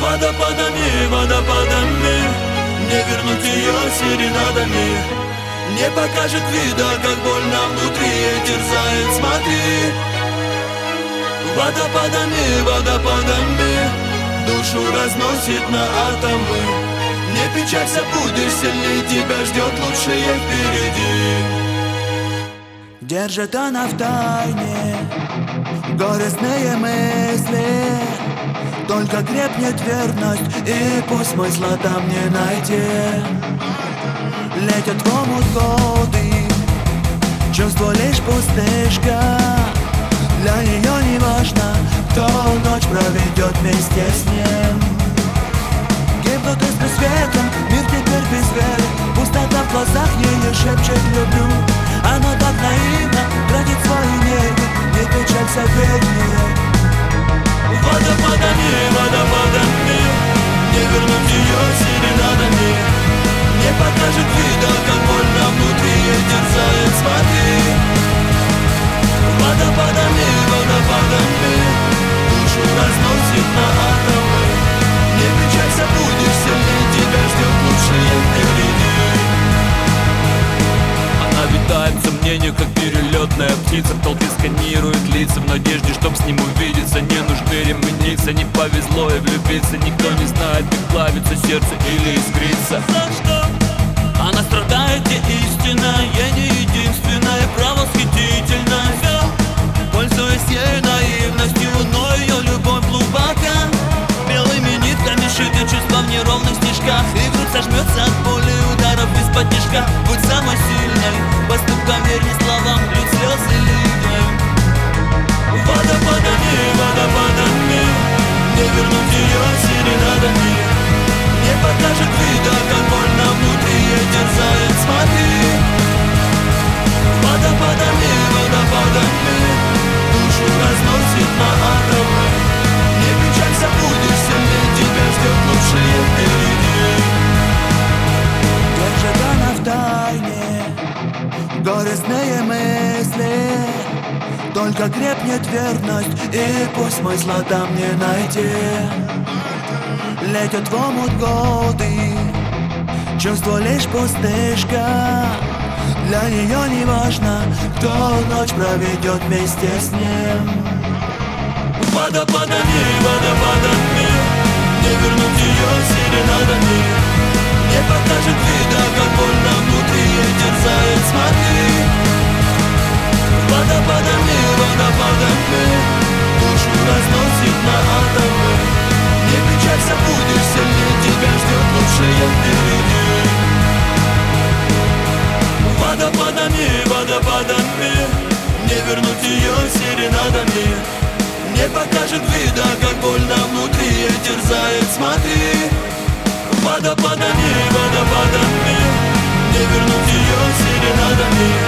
Водопадами, водопадами. Не вернуть ее серенадами. Не покажет вида, как больно внутри. Терзает, смотри. Водопадами, водопадами. Душу разносит на атомы. Не печалься, будешь сильнее Тебя ждет лучшее впереди. Держит она в тайне Горестные мысли Только крепнет верность И пусть смысла там не найти. Летят в омут годы Чувство лишь пустышка. Для нее не важно Кто ночь проведет вместе с ним сомнениях, как перелетная птица. В толпе сканирует лица в надежде, чтоб с ним увидеться. Не нужно ремениться, не повезло и влюбиться. Никто не знает, как плавится сердце или искрится. За что? Она страдает, где истина, я не Горестные мысли. Только крепнет верность И пусть смысла там не найти. Летят в омут годы Чувство лишь пустышка. Для нее не важно Кто ночь проведет вместе с ним. Водопадами, водопадами впереди Водопадами, водопадами Не вернуть ее серенадами Не покажет вида, как больно внутри ей терзает, смотри. Водопадами, водопадами Не вернуть ее серенадами